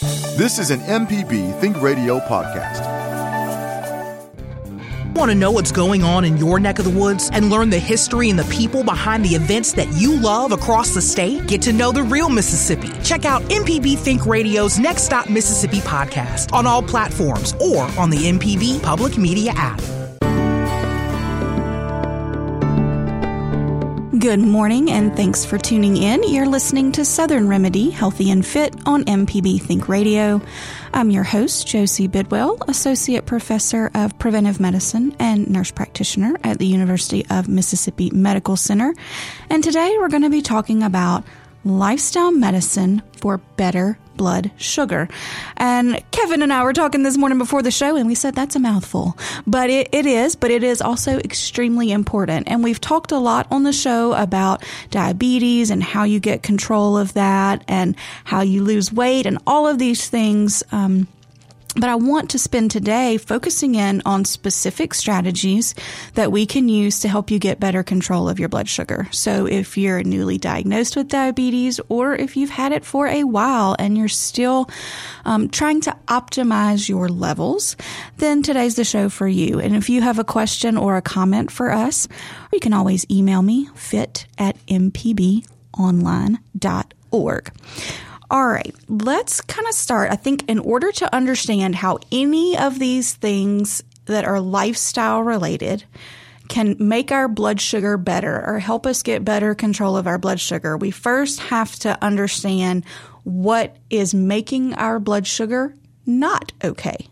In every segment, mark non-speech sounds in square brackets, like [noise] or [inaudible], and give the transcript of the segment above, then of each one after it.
This is an MPB Think Radio podcast. Want to know what's going on in your neck of the woods and learn the history and the people behind the events that you love across the state? Get to know the real Mississippi. Check out MPB Think Radio's Next Stop Mississippi podcast on all platforms or on the MPB Public Media app. Good morning and thanks for tuning in. You're listening to Southern Remedy Healthy and Fit on MPB Think Radio. I'm your host, Josie Bidwell, Associate Professor of Preventive Medicine and Nurse Practitioner at the University of Mississippi Medical Center. And today we're going to be talking about lifestyle medicine for better blood sugar. And Kevin and I were talking this morning before the show, and we said that's a mouthful. But it, it is, but it is also extremely important. And we've talked a lot on the show about diabetes and how you get control of that and how you lose weight and all of these things. Um, but I want to spend today focusing in on specific strategies that we can use to help you get better control of your blood sugar. So if you're newly diagnosed with diabetes or if you've had it for a while and you're still um, trying to optimize your levels, then today's the show for you. And if you have a question or a comment for us, you can always email me fit at mpbonline.org. All right, let's kind of start. I think in order to understand how any of these things that are lifestyle related can make our blood sugar better or help us get better control of our blood sugar, we first have to understand what is making our blood sugar not okay.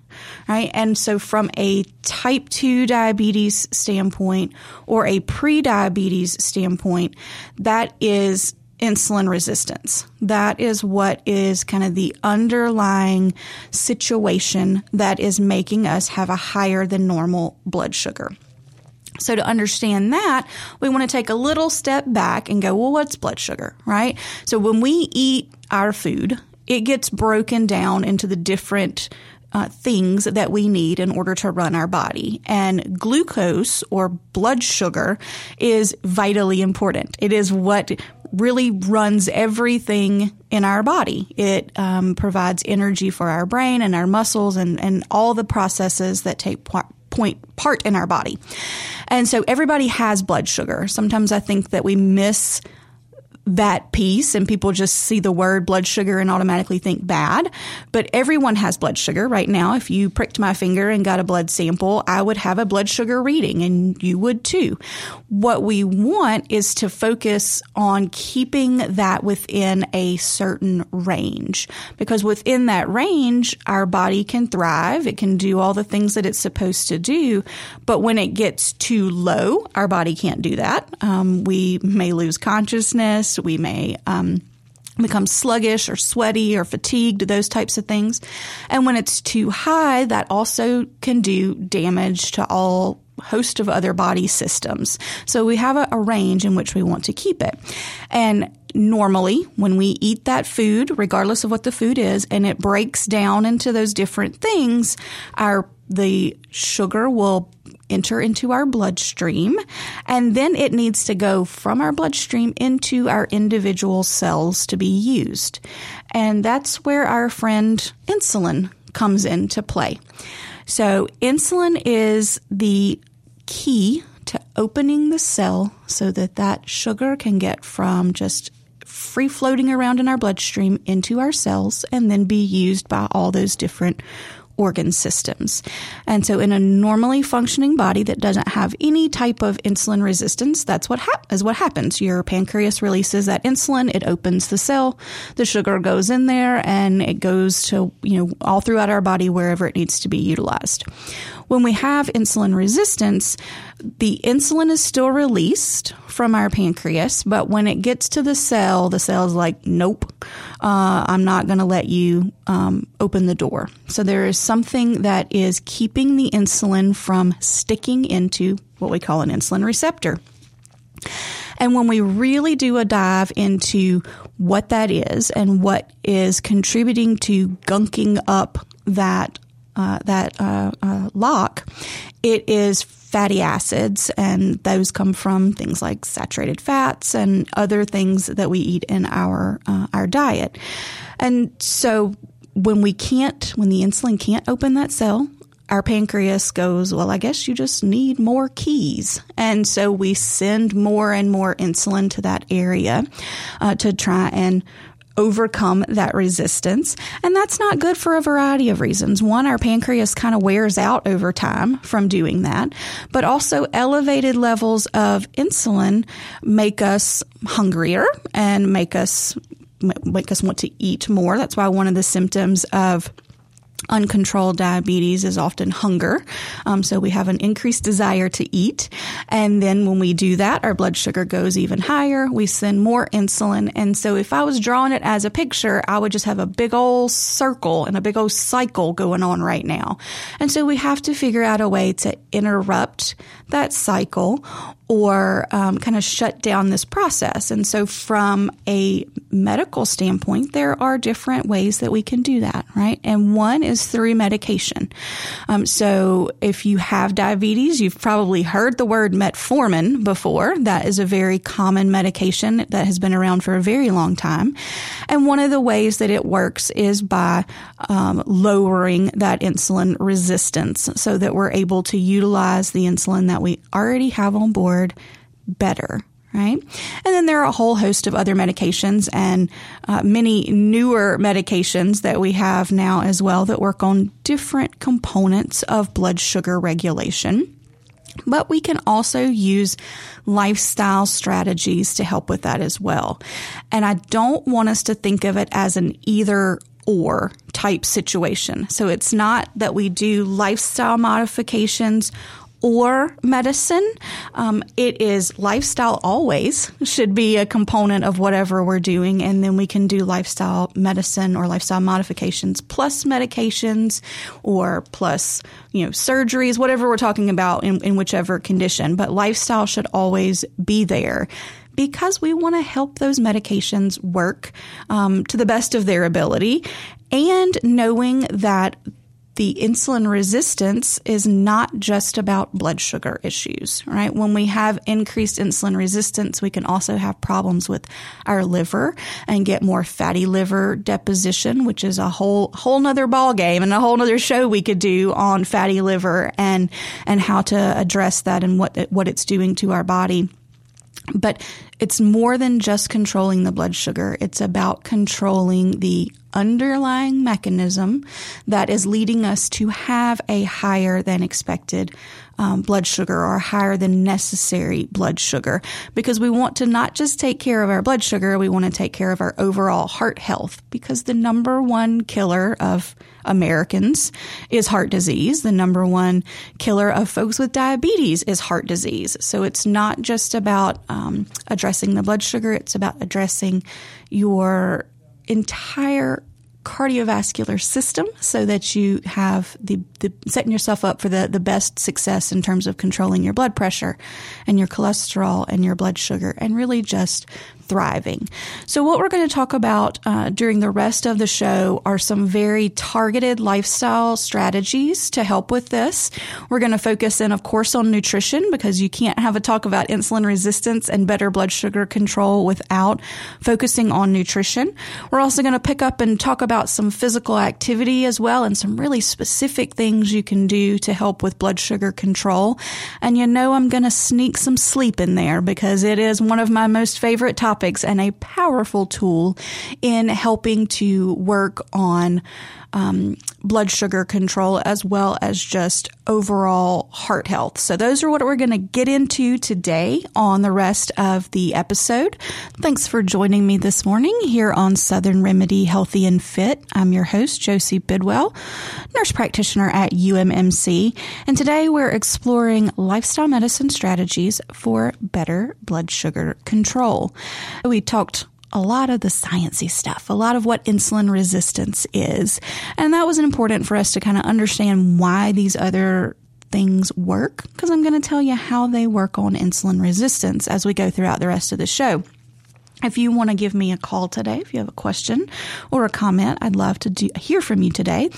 Right. And so from a type 2 diabetes standpoint or a pre-diabetes standpoint, that is insulin resistance. That is what is kind of the underlying situation that is making us have a higher than normal blood sugar. So to understand that, we want to take a little step back and go, well, what's blood sugar, right? So when we eat our food, it gets broken down into the different uh, things that we need in order to run our body. And glucose or blood sugar is vitally important. It is what really runs everything in our body. It um, provides energy for our brain and our muscles and, and all the processes that take part point part in our body. And so everybody has blood sugar. Sometimes I think that we miss that piece and people just see the word blood sugar and automatically think bad. But everyone has blood sugar right now. If you pricked my finger and got a blood sample, I would have a blood sugar reading and you would too. What we want is to focus on keeping that within a certain range because within that range, our body can thrive. It can do all the things that it's supposed to do. But when it gets too low, our body can't do that. Um, we may lose consciousness we may um, become sluggish or sweaty or fatigued, those types of things. And when it's too high, that also can do damage to all host of other body systems. So we have a, a range in which we want to keep it. And normally when we eat that food, regardless of what the food is, and it breaks down into those different things, our the sugar will enter into our bloodstream and then it needs to go from our bloodstream into our individual cells to be used. And that's where our friend insulin comes into play. So insulin is the key to opening the cell so that that sugar can get from just free floating around in our bloodstream into our cells and then be used by all those different organ systems. And so in a normally functioning body that doesn't have any type of insulin resistance, that's what hap- is what happens. Your pancreas releases that insulin, it opens the cell, the sugar goes in there and it goes to, you know, all throughout our body wherever it needs to be utilized. When we have insulin resistance, the insulin is still released from our pancreas, but when it gets to the cell, the cell's like, nope, uh, I'm not going to let you um, open the door. So there is something that is keeping the insulin from sticking into what we call an insulin receptor. And when we really do a dive into what that is and what is contributing to gunking up that uh, that uh, uh, lock, it is fatty acids, and those come from things like saturated fats and other things that we eat in our uh, our diet. And so, when we can't, when the insulin can't open that cell, our pancreas goes, well, I guess you just need more keys. And so we send more and more insulin to that area uh, to try and overcome that resistance. And that's not good for a variety of reasons. One, our pancreas kind of wears out over time from doing that, but also elevated levels of insulin make us hungrier and make us make us want to eat more. That's why one of the symptoms of uncontrolled diabetes is often hunger. Um, so we have an increased desire to eat. And then when we do that, our blood sugar goes even higher. We send more insulin. And so if I was drawing it as a picture, I would just have a big old circle and a big old cycle going on right now. And so we have to figure out a way to interrupt that cycle or um, kind of shut down this process. And so, from a medical standpoint, there are different ways that we can do that, right? And one is through medication. Um, so, if you have diabetes, you've probably heard the word metformin before. That is a very common medication that has been around for a very long time. And one of the ways that it works is by um, lowering that insulin resistance so that we're able to utilize the insulin that we already have on board better right? And then there are a whole host of other medications and uh, many newer medications that we have now as well that work on different components of blood sugar regulation. But we can also use lifestyle strategies to help with that as well. And I don't want us to think of it as an either or type situation. So it's not that we do lifestyle modifications or medicine. Um, it is lifestyle always should be a component of whatever we're doing. And then we can do lifestyle medicine or lifestyle modifications plus medications or plus, you know, surgeries, whatever we're talking about in, in whichever condition. But lifestyle should always be there because we want to help those medications work um, to the best of their ability and knowing that the insulin resistance is not just about blood sugar issues, right? When we have increased insulin resistance, we can also have problems with our liver and get more fatty liver deposition, which is a whole, whole nother ball game and a whole nother show we could do on fatty liver and, and how to address that and what, what it's doing to our body. But it's more than just controlling the blood sugar. It's about controlling the underlying mechanism that is leading us to have a higher than expected um, blood sugar or higher than necessary blood sugar because we want to not just take care of our blood sugar, we want to take care of our overall heart health because the number one killer of Americans is heart disease. The number one killer of folks with diabetes is heart disease. So it's not just about um, addressing the blood sugar, it's about addressing your entire cardiovascular system so that you have the, the, setting yourself up for the, the best success in terms of controlling your blood pressure and your cholesterol and your blood sugar and really just thriving. So, what we're going to talk about uh, during the rest of the show are some very targeted lifestyle strategies to help with this. We're going to focus in, of course, on nutrition because you can't have a talk about insulin resistance and better blood sugar control without focusing on nutrition. We're also going to pick up and talk about some physical activity as well and some really specific things you can do to help with blood sugar control. And you know, I'm going to sneak some sleep in there because it is one of my most favorite topics topics and a powerful tool in helping to work on um, blood sugar control as well as just overall heart health. So those are what we're going to get into today on the rest of the episode. Thanks for joining me this morning here on Southern Remedy Healthy and Fit. I'm your host, Josie Bidwell, nurse practitioner at UMMC. And today we're exploring lifestyle medicine strategies for better blood sugar control. We talked a lot of the sciencey stuff, a lot of what insulin resistance is. And that was important for us to kind of understand why these other things work because I'm going to tell you how they work on insulin resistance as we go throughout the rest of the show. If you want to give me a call today, if you have a question or a comment, I'd love to do, hear from you today.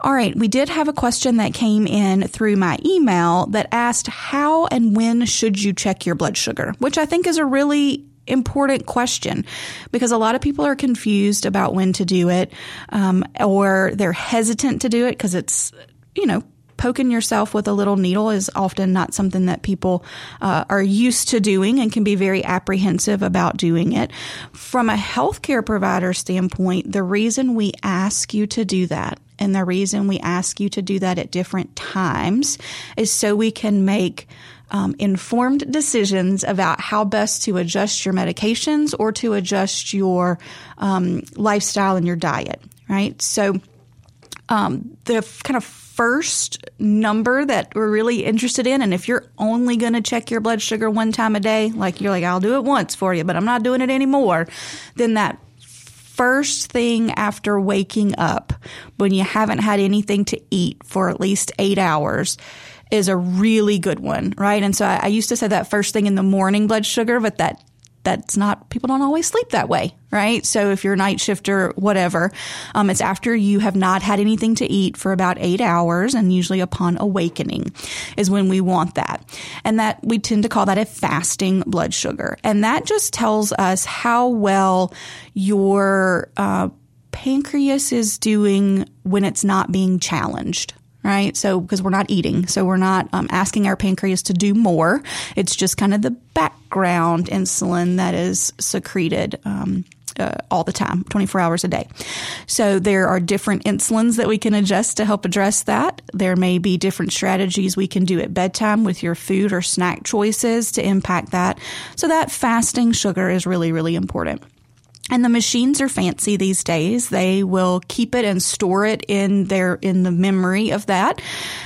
All right, we did have a question that came in through my email that asked how and when should you check your blood sugar, which I think is a really important question because a lot of people are confused about when to do it um, or they're hesitant to do it because it's, you know, poking yourself with a little needle is often not something that people uh, are used to doing and can be very apprehensive about doing it. From a healthcare provider standpoint, the reason we ask you to do that and the reason we ask you to do that at different times is so we can make um, informed decisions about how best to adjust your medications or to adjust your um, lifestyle and your diet, right? So, um, the kind of first number that we're really interested in. And if you're only going to check your blood sugar one time a day, like you're like, I'll do it once for you, but I'm not doing it anymore, then that first thing after waking up when you haven't had anything to eat for at least eight hours is a really good one, right? And so I, I used to say that first thing in the morning blood sugar, but that that's not people don't always sleep that way, right? So if you're a night shifter, whatever, um, it's after you have not had anything to eat for about eight hours, and usually upon awakening is when we want that, and that we tend to call that a fasting blood sugar, and that just tells us how well your uh, pancreas is doing when it's not being challenged right? So, because we're not eating, so we're not um, asking our pancreas to do more. It's just kind of the background insulin that is secreted. Um, uh, all the time, 24 hours a day. So there are different insulins that we can adjust to help address that. There may be different strategies we can do at bedtime with your food or snack choices to impact that. So that fasting sugar is really, really important. And the machines are fancy these days. They will keep it and store it in their, in the memory of that.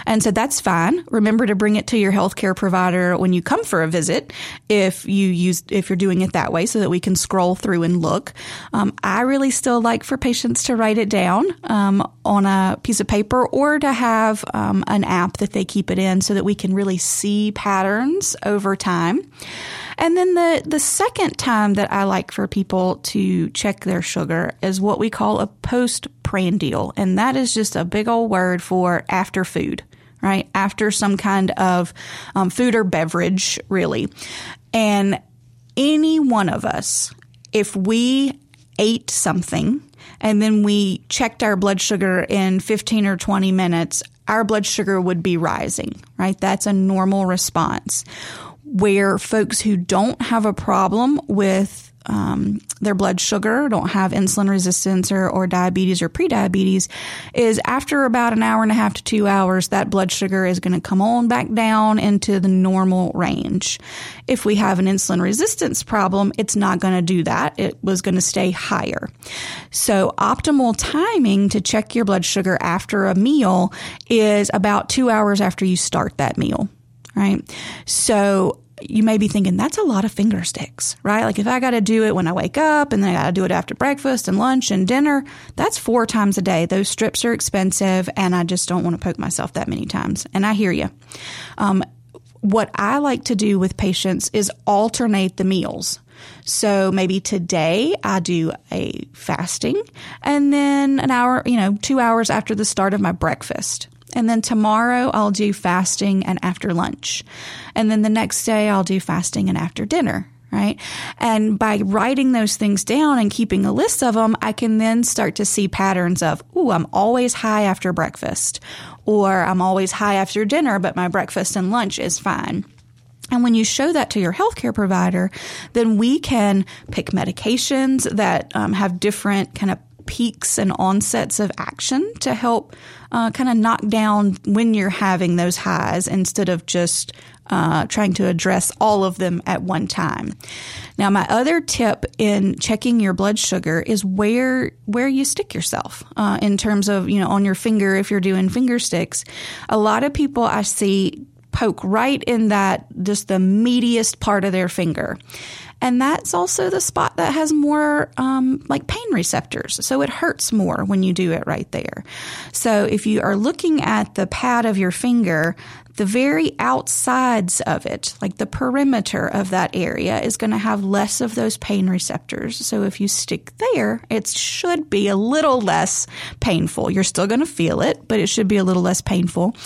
And so that's fine. Remember to bring it to your healthcare provider when you come for a visit if you use, if you're doing it that way so that we can scroll through and look. Um, I really still like for patients to write it down, um, on a piece of paper or to have, um, an app that they keep it in so that we can really see patterns over time. And then the, the second time that I like for people to check their sugar is what we call a postprandial. And that is just a big old word for after food, right? After some kind of um, food or beverage, really. And any one of us, if we ate something and then we checked our blood sugar in 15 or 20 minutes, our blood sugar would be rising, right? That's a normal response where folks who don't have a problem with um, their blood sugar, don't have insulin resistance or, or diabetes or prediabetes, is after about an hour and a half to two hours, that blood sugar is going to come on back down into the normal range. If we have an insulin resistance problem, it's not going to do that. It was going to stay higher. So optimal timing to check your blood sugar after a meal is about two hours after you start that meal right? So you may be thinking that's a lot of finger sticks, right? Like if I got to do it when I wake up and then I got to do it after breakfast and lunch and dinner, that's four times a day. Those strips are expensive and I just don't want to poke myself that many times. And I hear you. Um, what I like to do with patients is alternate the meals. So maybe today I do a fasting and then an hour, you know, two hours after the start of my breakfast. And then tomorrow I'll do fasting and after lunch. And then the next day I'll do fasting and after dinner. Right. And by writing those things down and keeping a list of them, I can then start to see patterns of, ooh, I'm always high after breakfast or I'm always high after dinner, but my breakfast and lunch is fine. And when you show that to your healthcare provider, then we can pick medications that um, have different kind of peaks and onsets of action to help uh, kind of knock down when you're having those highs instead of just uh, trying to address all of them at one time. Now, my other tip in checking your blood sugar is where where you stick yourself uh, in terms of you know on your finger if you're doing finger sticks. A lot of people I see poke right in that just the meatiest part of their finger. And that's also the spot that has more um, like pain receptors. So it hurts more when you do it right there. So if you are looking at the pad of your finger, the very outsides of it, like the perimeter of that area, is going to have less of those pain receptors. So if you stick there, it should be a little less painful. You're still going to feel it, but it should be a little less painful.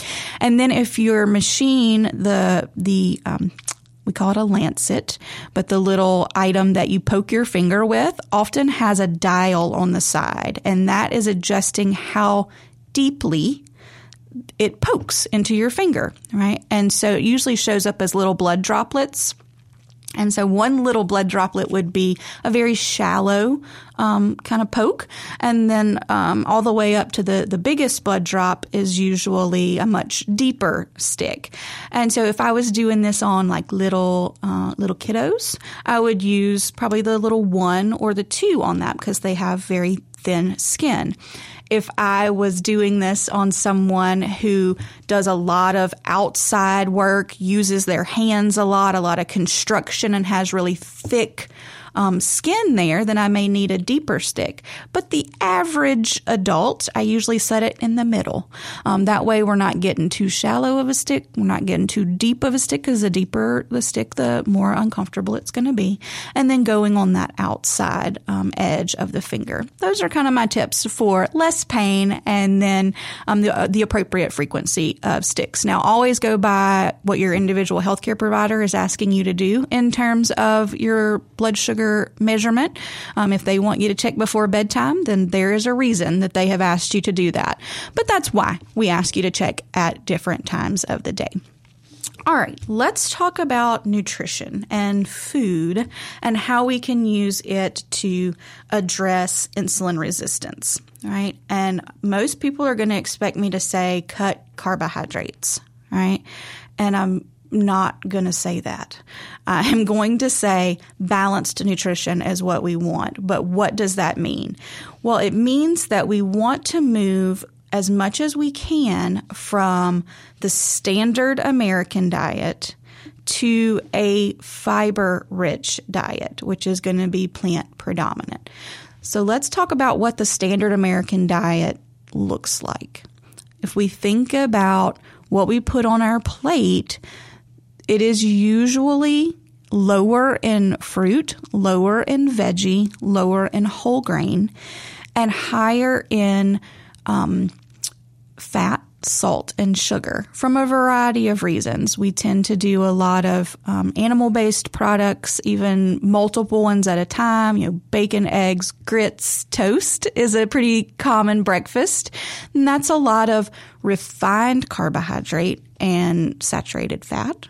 And then if your machine, the the um, we call it a lancet, but the little item that you poke your finger with often has a dial on the side, and that is adjusting how deeply it pokes into your finger, right? And so it usually shows up as little blood droplets. And so one little blood droplet would be a very shallow um, kind of poke, and then um, all the way up to the the biggest blood drop is usually a much deeper stick. And so if I was doing this on like little uh, little kiddos, I would use probably the little one or the two on that because they have very thin skin if I was doing this on someone who does a lot of outside work, uses their hands a lot, a lot of construction, and has really thick um, skin there, then I may need a deeper stick. But the average adult, I usually set it in the middle. Um, that way, we're not getting too shallow of a stick. We're not getting too deep of a stick because the deeper the stick, the more uncomfortable it's going to be. And then going on that outside um, edge of the finger. Those are kind of my tips for less pain and then um, the, uh, the appropriate frequency of sticks. Now, always go by what your individual healthcare provider is asking you to do in terms of your blood sugar sugar measurement. Um, if they want you to check before bedtime, then there is a reason that they have asked you to do that. But that's why we ask you to check at different times of the day. All right, let's talk about nutrition and food and how we can use it to address insulin resistance, right? And most people are going to expect me to say cut carbohydrates, right? And I'm not going to say that. I am going to say balanced nutrition is what we want. But what does that mean? Well, it means that we want to move as much as we can from the standard American diet to a fiber rich diet, which is going to be plant predominant. So let's talk about what the standard American diet looks like. If we think about what we put on our plate, it is usually lower in fruit, lower in veggie, lower in whole grain, and higher in um, fat, salt, and sugar from a variety of reasons. We tend to do a lot of um, animal based products, even multiple ones at a time. You know, bacon, eggs, grits, toast is a pretty common breakfast. And that's a lot of refined carbohydrate and saturated fat.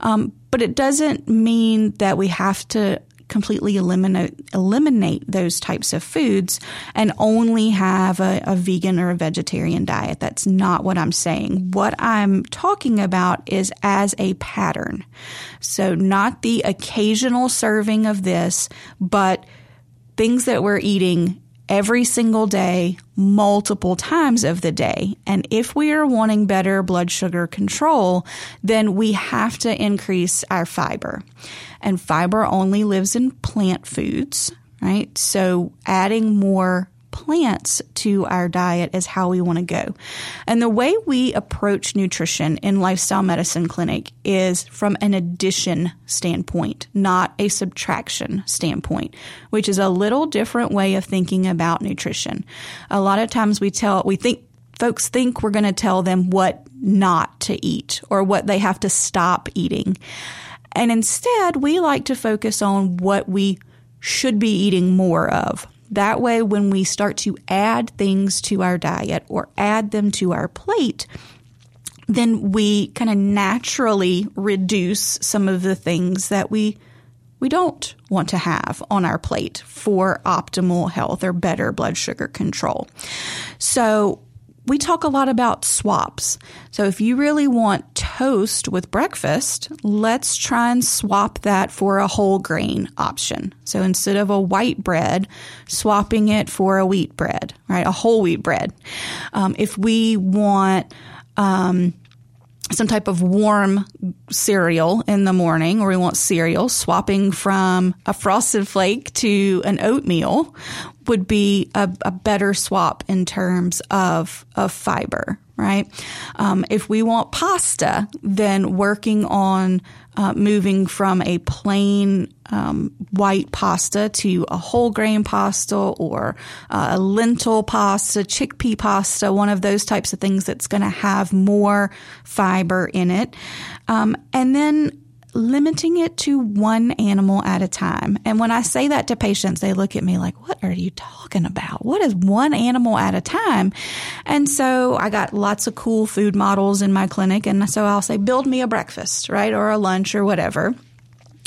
Um, but it doesn't mean that we have to completely eliminate eliminate those types of foods and only have a, a, vegan or a vegetarian diet. That's not what I'm saying. What I'm talking about is as a pattern. So not the occasional serving of this, but things that we're eating every single day, multiple times of the day. And if we are wanting better blood sugar control, then we have to increase our fiber. And fiber only lives in plant foods, right? So adding more plants to our diet is how we want to go. And the way we approach nutrition in Lifestyle Medicine Clinic is from an addition standpoint, not a subtraction standpoint, which is a little different way of thinking about nutrition. A lot of times we tell, we think folks think we're going to tell them what not to eat or what they have to stop eating. And instead, we like to focus on what we should be eating more of. That way, when we start to add things to our diet or add them to our plate, then we kind of naturally reduce some of the things that we we don't want to have on our plate for optimal health or better blood sugar control. So we talk a lot about swaps. So if you really want toast with breakfast, let's try and swap that for a whole grain option. So instead of a white bread, swapping it for a wheat bread, right? A whole wheat bread. Um, if we want, um, some type of warm cereal in the morning, or we want cereal, swapping from a frosted flake to an oatmeal would be a, a better swap in terms of, of fiber, right? Um, if we want pasta, then working on uh, moving from a plain um, white pasta to a whole grain pasta or uh, a lentil pasta, chickpea pasta, one of those types of things that's going to have more fiber in it. Um, and then limiting it to one animal at a time. And when I say that to patients, they look at me like, what are you talking about? What is one animal at a time? And so I got lots of cool food models in my clinic. And so I'll say, build me a breakfast, right? Or a lunch or whatever.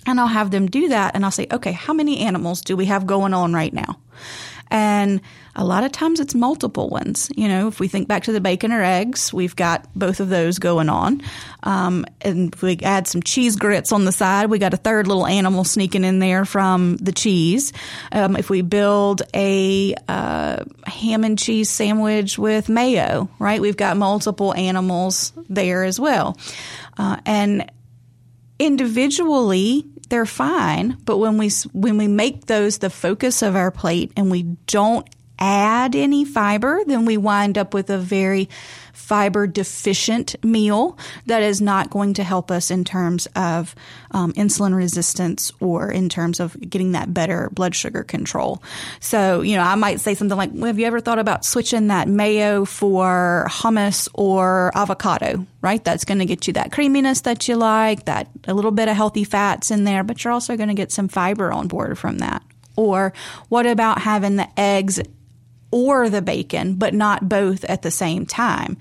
And I'll have them do that. And I'll say, okay, how many animals do we have going on right now? And a lot of times it's multiple ones. You know, if we think back to the bacon or eggs, we've got both of those going on. Um, and we add some cheese grits on the side, we got a third little animal sneaking in there from the cheese. Um, if we build a uh, ham and cheese sandwich with mayo, right, we've got multiple animals there as well. Uh, and individually they're fine but when we when we make those the focus of our plate and we don't add any fiber, then we wind up with a very fiber deficient meal that is not going to help us in terms of um, insulin resistance or in terms of getting that better blood sugar control. So, you know, I might say something like, well, have you ever thought about switching that mayo for hummus or avocado, right? That's going to get you that creaminess that you like, that a little bit of healthy fats in there, but you're also going to get some fiber on board from that. Or what about having the eggs or the bacon, but not both at the same time.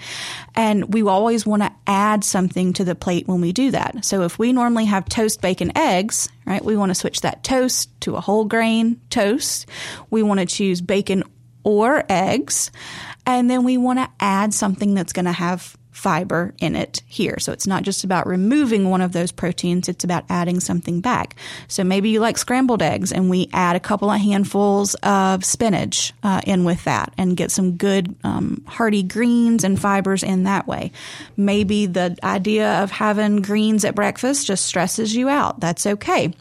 And we always want to add something to the plate when we do that. So if we normally have toast, bacon, eggs, right, we want to switch that toast to a whole grain toast. We want to choose bacon or eggs. And then we want to add something that's going to have fiber in it here. So it's not just about removing one of those proteins, it's about adding something back. So maybe you like scrambled eggs and we add a couple of handfuls of spinach uh, in with that and get some good um, hearty greens and fibers in that way. Maybe the idea of having greens at breakfast just stresses you out. That's okay.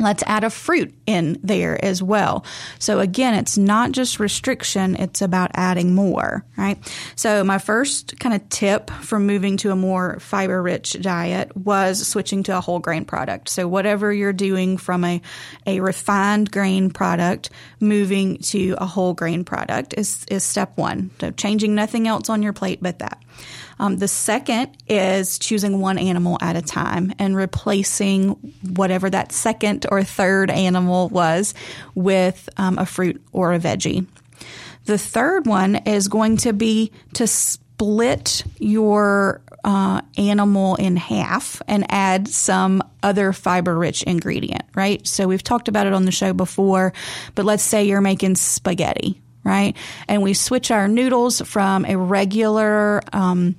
Let's add a fruit in there as well. So again, it's not just restriction, it's about adding more, right? So my first kind of tip for moving to a more fiber rich diet was switching to a whole grain product. So whatever you're doing from a, a refined grain product, moving to a whole grain product is, is step one. So changing nothing else on your plate but that. Um, the second is choosing one animal at a time and replacing whatever that second or third animal was with um, a fruit or a veggie. The third one is going to be to split your uh, animal in half and add some other fiber rich ingredient, right? So we've talked about it on the show before, but let's say you're making spaghetti, right? And we switch our noodles from a regular um,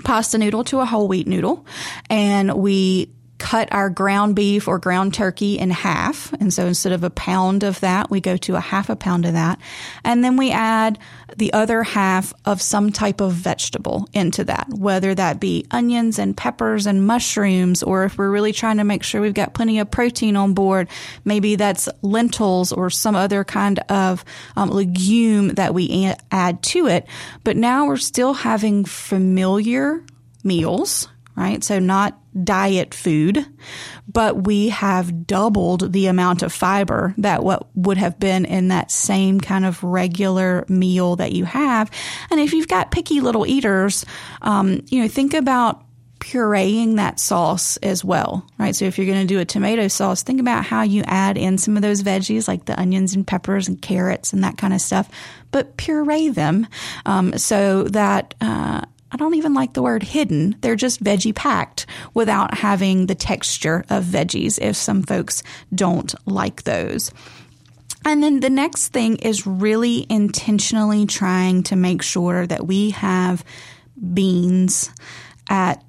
pasta noodle to a whole wheat noodle, and we cut our ground beef or ground turkey in half. And so instead of a pound of that, we go to a half a pound of that. And then we add the other half of some type of vegetable into that, whether that be onions and peppers and mushrooms, or if we're really trying to make sure we've got plenty of protein on board, maybe that's lentils or some other kind of um, legume that we add to it. But now we're still having familiar meals right? So not diet food, but we have doubled the amount of fiber that what would have been in that same kind of regular meal that you have. And if you've got picky little eaters, um, you know, think about pureeing that sauce as well, right? So if you're going to do a tomato sauce, think about how you add in some of those veggies like the onions and peppers and carrots and that kind of stuff, but puree them um, so that uh, I don't even like the word hidden. They're just veggie packed without having the texture of veggies if some folks don't like those. And then the next thing is really intentionally trying to make sure that we have beans at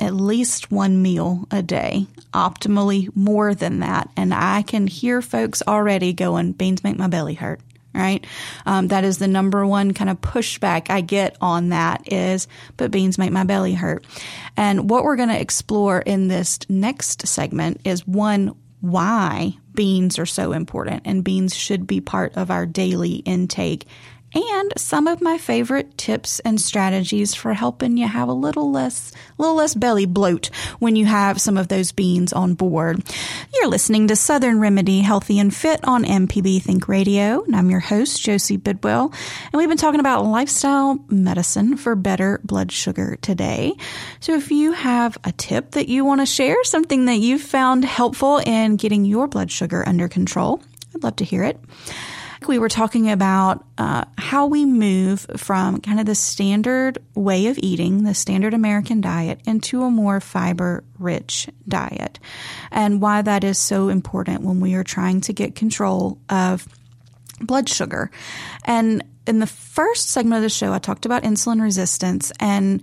at least one meal a day, optimally more than that. And I can hear folks already going, beans make my belly hurt right? Um, that is the number one kind of pushback I get on that is, but beans make my belly hurt. And what we're going to explore in this next segment is one, why beans are so important and beans should be part of our daily intake and some of my favorite tips and strategies for helping you have a little less, little less belly bloat when you have some of those beans on board. You're listening to Southern Remedy Healthy and Fit on MPB Think Radio, and I'm your host, Josie Bidwell, and we've been talking about lifestyle medicine for better blood sugar today. So if you have a tip that you want to share, something that you've found helpful in getting your blood sugar under control, I'd love to hear it. We were talking about uh, how we move from kind of the standard way of eating, the standard American diet, into a more fiber rich diet, and why that is so important when we are trying to get control of blood sugar. And in the first segment of the show, I talked about insulin resistance and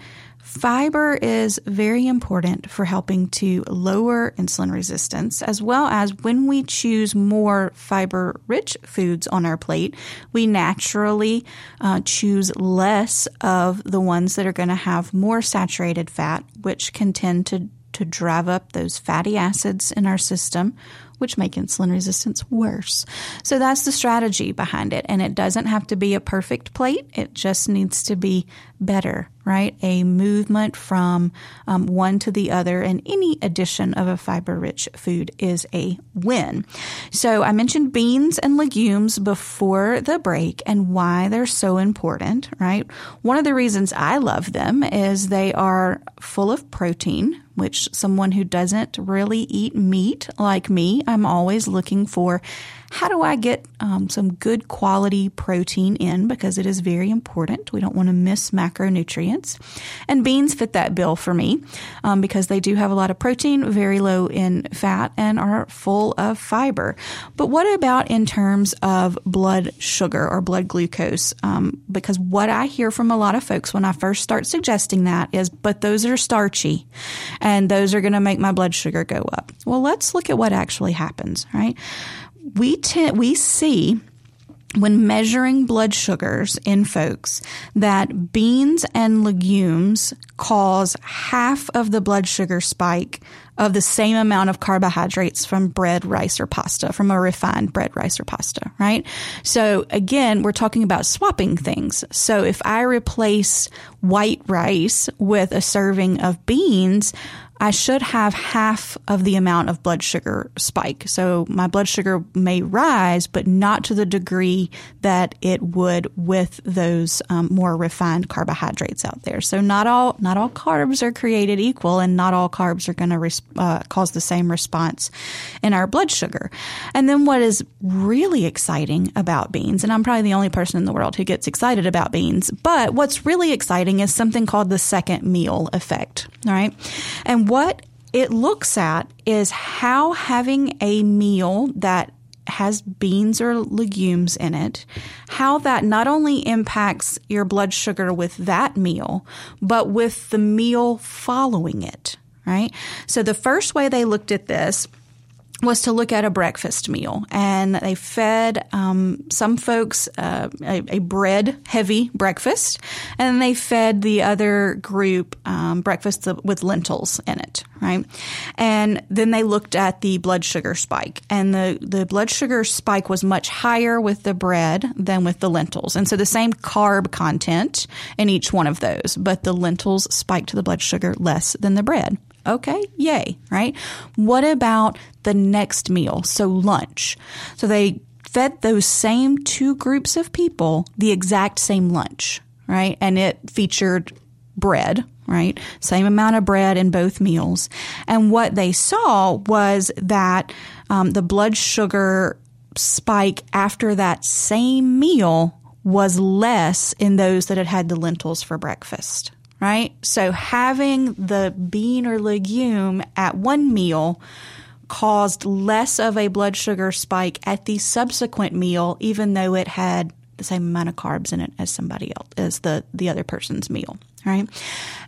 Fiber is very important for helping to lower insulin resistance, as well as when we choose more fiber rich foods on our plate, we naturally uh, choose less of the ones that are going to have more saturated fat, which can tend to, to drive up those fatty acids in our system, which make insulin resistance worse. So that's the strategy behind it. And it doesn't have to be a perfect plate. It just needs to be better, right? A movement from um, one to the other. And any addition of a fiber rich food is a win. So I mentioned beans and legumes before the break and why they're so important, right? One of the reasons I love them is they are full of protein, which someone who doesn't really eat meat like me, I'm always looking for how do I get um, some good quality protein in because it is very important. We don't want to miss macronutrients. And beans fit that bill for me um, because they do have a lot of protein, very low in fat, and are full of fiber. But what about in terms of blood sugar or blood glucose? Um, because what I hear from a lot of folks when I first start suggesting that is, but those are starchy and those are going to make my blood sugar go up. Well, let's look at what actually happens, right? We tend, we see when measuring blood sugars in folks that beans and legumes cause half of the blood sugar spike of the same amount of carbohydrates from bread, rice, or pasta, from a refined bread, rice, or pasta, right? So again, we're talking about swapping things. So if I replace white rice with a serving of beans, I should have half of the amount of blood sugar spike. So my blood sugar may rise, but not to the degree that it would with those um, more refined carbohydrates out there. So not all not all carbs are created equal, and not all carbs are going to res- uh, cause the same response in our blood sugar. And then what is really exciting about beans, and I'm probably the only person in the world who gets excited about beans, but what's really exciting is something called the second meal effect. All right, and what it looks at is how having a meal that has beans or legumes in it, how that not only impacts your blood sugar with that meal, but with the meal following it, right? So the first way they looked at this was to look at a breakfast meal, and they fed um, some folks uh, a, a, bread heavy breakfast, and they fed the other group um, breakfast with lentils in it, right? And then they looked at the blood sugar spike, and the the blood sugar spike was much higher with the bread than with the lentils, and so the same carb content in each one of those, but the lentils spiked the blood sugar less than the bread. Okay, yay, right? What about the next meal? So lunch. So they fed those same two groups of people the exact same lunch, right? And it featured bread, right? Same amount of bread in both meals. And what they saw was that um, the blood sugar spike after that same meal was less in those that had had the lentils for breakfast right? So having the bean or legume at one meal caused less of a blood sugar spike at the subsequent meal, even though it had the same amount of carbs in it as somebody else, as the, the other person's meal, right?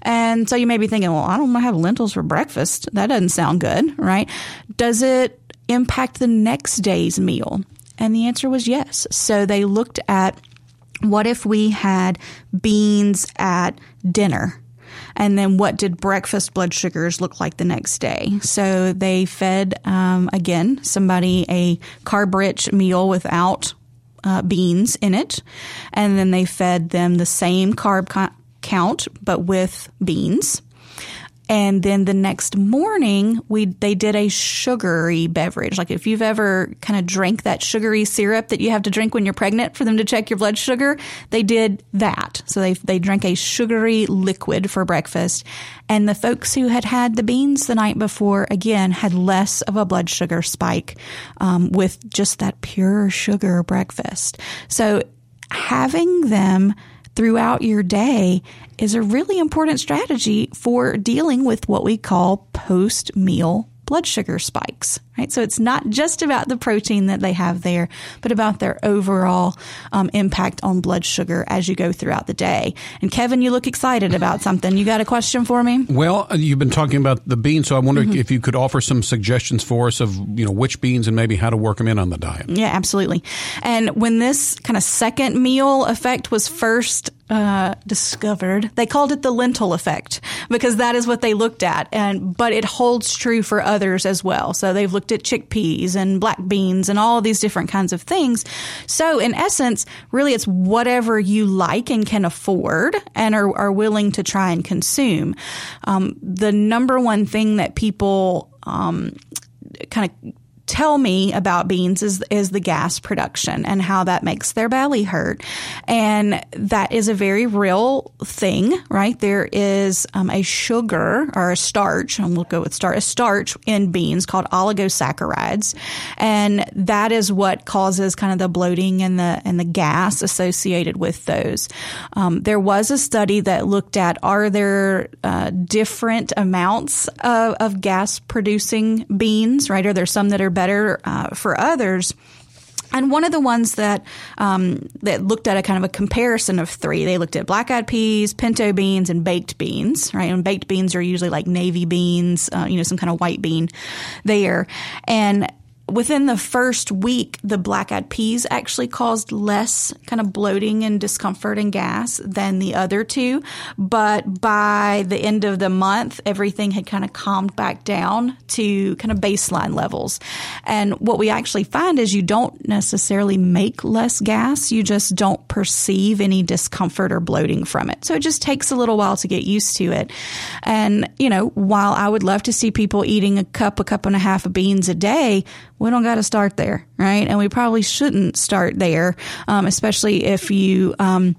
And so you may be thinking, well, I don't want to have lentils for breakfast. That doesn't sound good, right? Does it impact the next day's meal? And the answer was yes. So they looked at what if we had beans at dinner? And then what did breakfast blood sugars look like the next day? So they fed, um, again, somebody a carb rich meal without uh, beans in it. And then they fed them the same carb co- count, but with beans. And then the next morning, we they did a sugary beverage. Like if you've ever kind of drank that sugary syrup that you have to drink when you're pregnant for them to check your blood sugar, they did that. So they they drank a sugary liquid for breakfast. And the folks who had had the beans the night before, again, had less of a blood sugar spike um, with just that pure sugar breakfast. So having them throughout your day is a really important strategy for dealing with what we call post meal blood sugar spikes, right? So it's not just about the protein that they have there, but about their overall um, impact on blood sugar as you go throughout the day. And Kevin, you look excited about [laughs] something. You got a question for me? Well, uh, you've been talking about the beans, so I wonder mm-hmm. if you could offer some suggestions for us of you know which beans and maybe how to work them in on the diet. Yeah, absolutely. And when this kind of second meal effect was first uh, discovered. They called it the lentil effect because that is what they looked at, and but it holds true for others as well. So they've looked at chickpeas and black beans and all these different kinds of things. So in essence, really, it's whatever you like and can afford and are, are willing to try and consume. Um, the number one thing that people um, kind of tell me about beans is is the gas production and how that makes their belly hurt, and that is a very real thing, right? There is um, a sugar or a starch, and we'll go with starch, a starch in beans called oligosaccharides, and that is what causes kind of the bloating and the and the gas associated with those. Um, there was a study that looked at are there uh, different amounts of, of gas producing beans, right? Are there some that are better uh, for others. And one of the ones that um, that looked at a kind of a comparison of three, they looked at black eyed peas, pinto beans, and baked beans. Right, and baked beans are usually like navy beans, uh, you know, some kind of white bean there. And within the first week, the black eyed peas actually caused less kind of bloating and discomfort and gas than the other two. But by the end of the month, everything had kind of calmed back down to kind of baseline levels. And what we actually find is you don't necessarily make less gas. You just don't perceive any discomfort or bloating from it. So it just takes a little while to get used to it. And, you know, while I would love to see people eating a cup, a cup and a half of beans a day, we don't got to start there, right? And we probably shouldn't start there, um, especially if you. Um,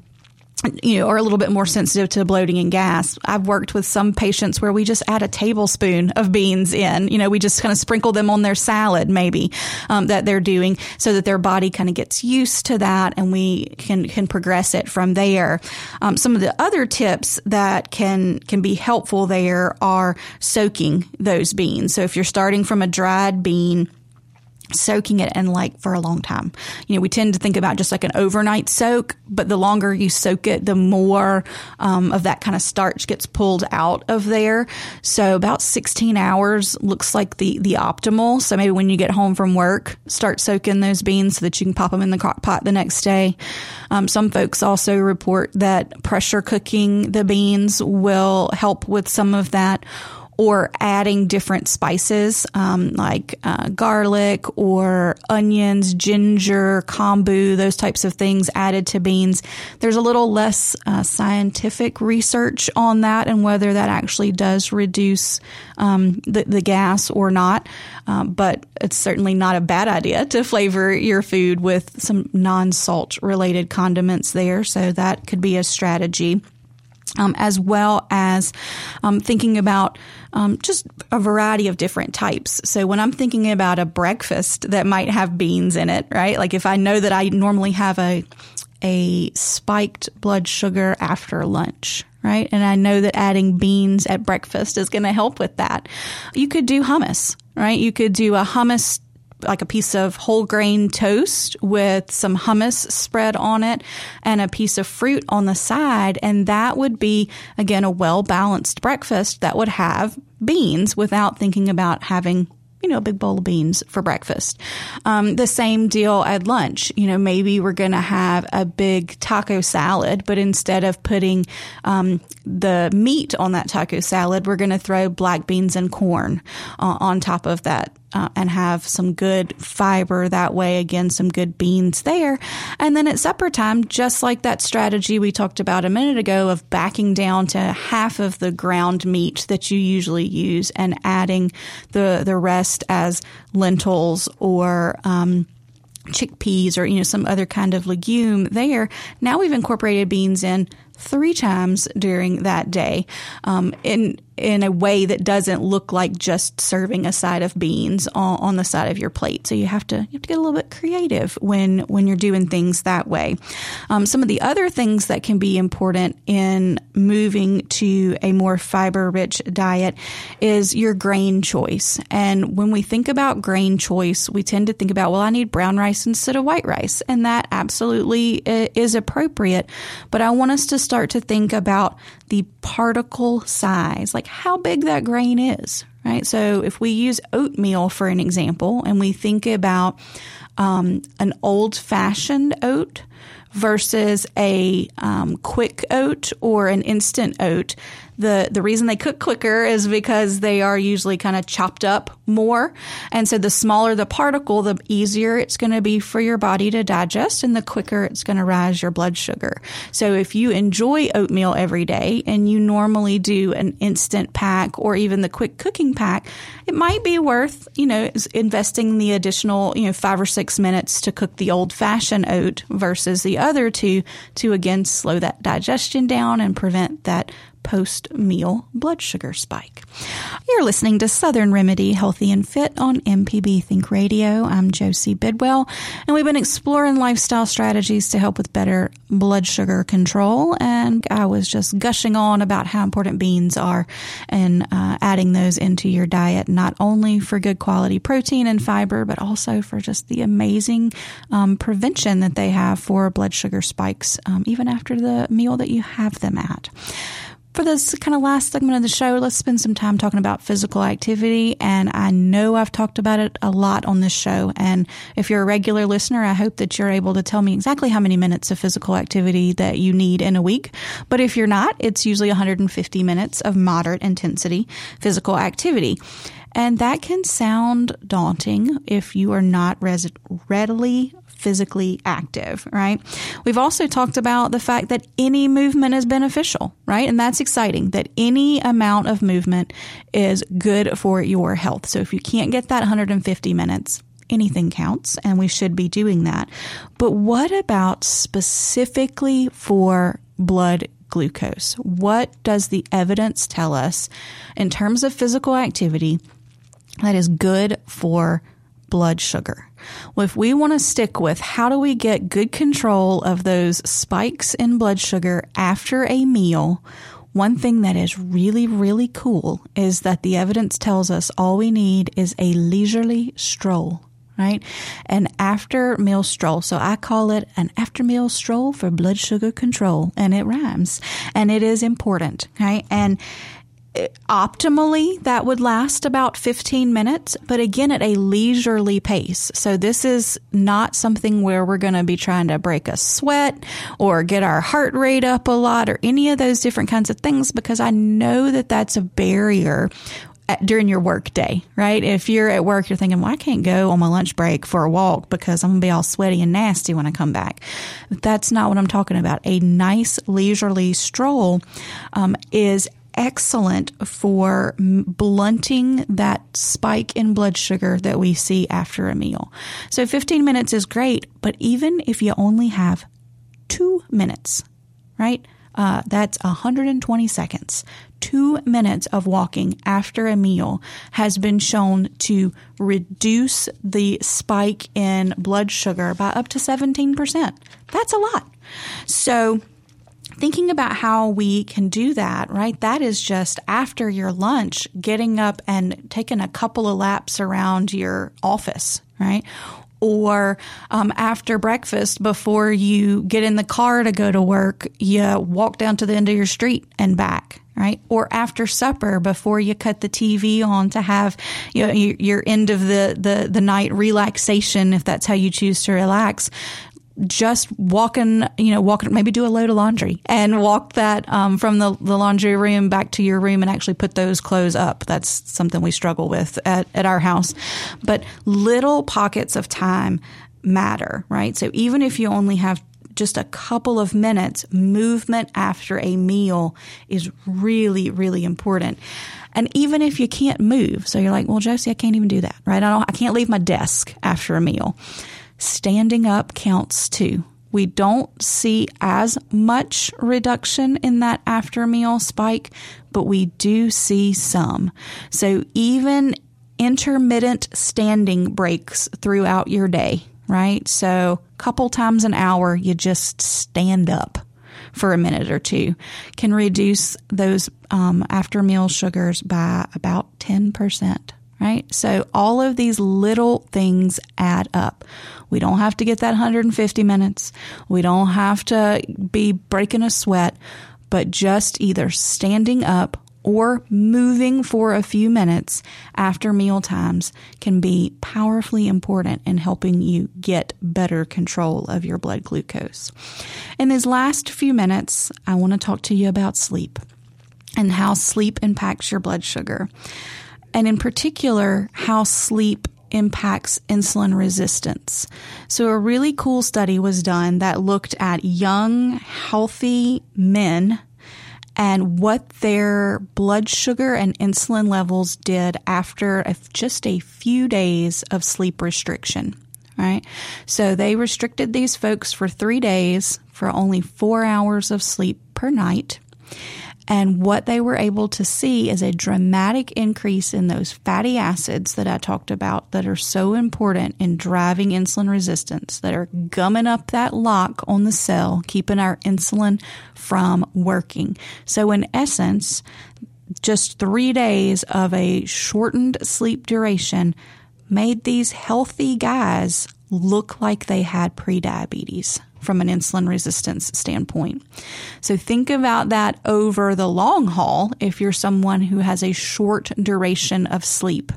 you know, are a little bit more sensitive to bloating and gas. I've worked with some patients where we just add a tablespoon of beans in. You know, we just kind of sprinkle them on their salad, maybe um, that they're doing, so that their body kind of gets used to that, and we can can progress it from there. Um, some of the other tips that can can be helpful there are soaking those beans. So if you're starting from a dried bean soaking it in like for a long time. You know, we tend to think about just like an overnight soak, but the longer you soak it, the more um, of that kind of starch gets pulled out of there. So about 16 hours looks like the the optimal. So maybe when you get home from work, start soaking those beans so that you can pop them in the crock pot the next day. Um, some folks also report that pressure cooking the beans will help with some of that or adding different spices um, like uh, garlic or onions, ginger, kombu, those types of things added to beans. There's a little less uh, scientific research on that and whether that actually does reduce um, the, the, gas or not. Um, but it's certainly not a bad idea to flavor your food with some non salt related condiments there. So that could be a strategy um, as well as um, thinking about um, just a variety of different types. So when I'm thinking about a breakfast that might have beans in it, right? Like if I know that I normally have a a spiked blood sugar after lunch, right? And I know that adding beans at breakfast is going to help with that. You could do hummus, right? You could do a hummus like a piece of whole grain toast with some hummus spread on it and a piece of fruit on the side. And that would be, again, a well balanced breakfast that would have beans without thinking about having you know, a big bowl of beans for breakfast. Um, the same deal at lunch. You know, maybe we're going to have a big taco salad, but instead of putting um, the meat on that taco salad, we're going to throw black beans and corn uh, on top of that uh, and have some good fiber that way. Again, some good beans there. And then at supper time, just like that strategy we talked about a minute ago of backing down to half of the ground meat that you usually use and adding the, the rest as lentils or, um, chickpeas or you know some other kind of legume there now we've incorporated beans in three times during that day um, in in a way that doesn't look like just serving a side of beans on, on, the side of your plate. So you have to you have to get a little bit creative when when you're doing things that way. Um, some of the other things that can be important in moving to a more fiber rich diet is your grain choice. And when we think about grain choice, we tend to think about well, I need brown rice instead of white rice, and that absolutely is appropriate. But I want us to start to think about the particle size, like how big that grain is, right? So if we use oatmeal for an example and we think about um, an old fashioned oat versus a um, quick oat or an instant oat, the the reason they cook quicker is because they are usually kind of chopped up more, and so the smaller the particle, the easier it's going to be for your body to digest, and the quicker it's going to rise your blood sugar. So if you enjoy oatmeal every day and you normally do an instant pack or even the quick cooking pack, it might be worth you know investing the additional you know five or six minutes to cook the old fashioned oat versus the other two to again slow that digestion down and prevent that post meal blood sugar spike. You're listening to Southern Remedy Healthy and Fit on MPB Think Radio. I'm Josie Bidwell, and we've been exploring lifestyle strategies to help with better blood sugar control. And I was just gushing on about how important beans are and uh, adding those into your diet, not only for good quality protein and fiber, but also for just the amazing um, prevention that they have for blood sugar spikes, um, even after the meal that you have them at for this kind of last segment of the show, let's spend some time talking about physical activity. And I know I've talked about it a lot on this show. And if you're a regular listener, I hope that you're able to tell me exactly how many minutes of physical activity that you need in a week. But if you're not, it's usually 150 minutes of moderate intensity physical activity. And that can sound daunting if you are not res- readily physically active, right? We've also talked about the fact that any movement is beneficial, right? And that's exciting that any amount of movement is good for your health. So if you can't get that 150 minutes, anything counts and we should be doing that. But what about specifically for blood glucose? What does the evidence tell us in terms of physical activity that is good for blood sugar? Well, if we want to stick with how do we get good control of those spikes in blood sugar after a meal, one thing that is really, really cool is that the evidence tells us all we need is a leisurely stroll right? An after meal stroll. So I call it an after meal stroll for blood sugar control and it rhymes and it is important, right? And optimally that would last about 15 minutes but again at a leisurely pace so this is not something where we're going to be trying to break a sweat or get our heart rate up a lot or any of those different kinds of things because i know that that's a barrier at, during your work day, right? If you're at work, you're thinking, well, I can't go on my lunch break for a walk because I'm going to be all sweaty and nasty when I come back. That's not what I'm talking about. A nice leisurely stroll um, is excellent for blunting that spike in blood sugar that we see after a meal. So 15 minutes is great, but even if you only have two minutes, right? Uh, that's 120 seconds. Two minutes of walking after a meal has been shown to reduce the spike in blood sugar by up to 17%. That's a lot. So thinking about how we can do that, right? That is just after your lunch, getting up and taking a couple of laps around your office, right? Or um, after breakfast, before you get in the car to go to work, you walk down to the end of your street and back, right? Or after supper before you cut the TV on to have you know, your end of the, the, the night relaxation, if that's how you choose to relax just walking, you know, walking, maybe do a load of laundry and walk that um, from the, the laundry room back to your room and actually put those clothes up. That's something we struggle with at, at our house. But little pockets of time matter, right? So even if you only have just a couple of minutes, movement after a meal is really, really important. And even if you can't move, so you're like, well, Josie, I can't even do that, right? I, don't, I can't leave my desk after a meal standing up counts too. We don't see as much reduction in that after meal spike, but we do see some. So even intermittent standing breaks throughout your day, right? So a couple times an hour, you just stand up for a minute or two can reduce those um, after meal sugars by about 10% right? So all of these little things add up. We don't have to get that 150 minutes. We don't have to be breaking a sweat, but just either standing up or moving for a few minutes after meal times can be powerfully important in helping you get better control of your blood glucose. In these last few minutes, I want to talk to you about sleep and how sleep impacts your blood sugar and in particular, how sleep impacts insulin resistance. So a really cool study was done that looked at young, healthy men and what their blood sugar and insulin levels did after just a few days of sleep restriction. Right. So they restricted these folks for three days for only four hours of sleep per night. And what they were able to see is a dramatic increase in those fatty acids that I talked about that are so important in driving insulin resistance, that are gumming up that lock on the cell, keeping our insulin from working. So, in essence, just three days of a shortened sleep duration made these healthy guys look like they had prediabetes from an insulin resistance standpoint. So think about that over the long haul if you're someone who has a short duration of sleep.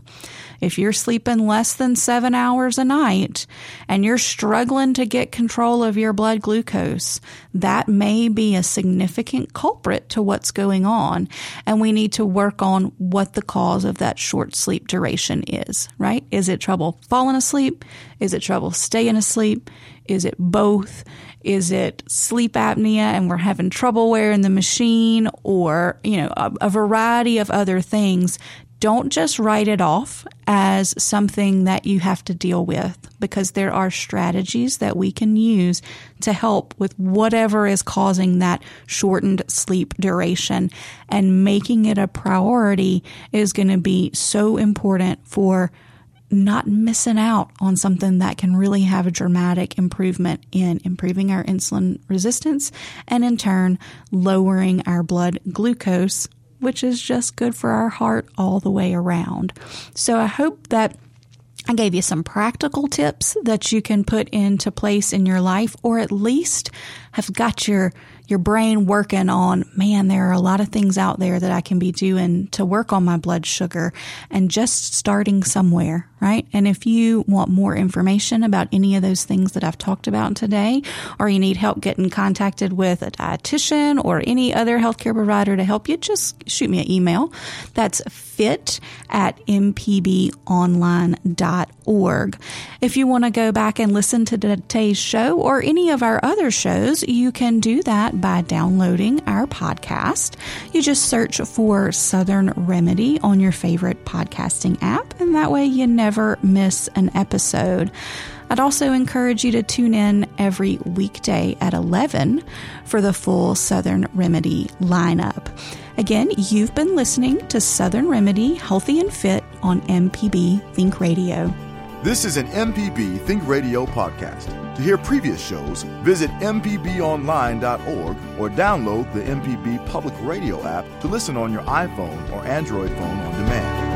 If you're sleeping less than seven hours a night and you're struggling to get control of your blood glucose, that may be a significant culprit to what's going on. And we need to work on what the cause of that short sleep duration is, right? Is it trouble falling asleep? Is it trouble staying asleep? Is it both? Is it sleep apnea and we're having trouble wearing the machine or, you know, a, a variety of other things don't just write it off as something that you have to deal with because there are strategies that we can use to help with whatever is causing that shortened sleep duration. And making it a priority is going to be so important for not missing out on something that can really have a dramatic improvement in improving our insulin resistance and in turn lowering our blood glucose, which is just good for our heart all the way around. So I hope that I gave you some practical tips that you can put into place in your life or at least have got your your brain working on, man, there are a lot of things out there that I can be doing to work on my blood sugar and just starting somewhere, right? And if you want more information about any of those things that I've talked about today, or you need help getting contacted with a dietitian or any other healthcare provider to help you, just shoot me an email. That's fit at mpbonline.org. If you want to go back and listen to today's show or any of our other shows, you can do that by downloading our podcast. You just search for Southern Remedy on your favorite podcasting app, and that way you never miss an episode. I'd also encourage you to tune in every weekday at 11 for the full Southern Remedy lineup. Again, you've been listening to Southern Remedy Healthy and Fit on MPB Think Radio. This is an MPB Think Radio podcast. To hear previous shows, visit MPBOnline.org or download the MPB Public Radio app to listen on your iPhone or Android phone on demand.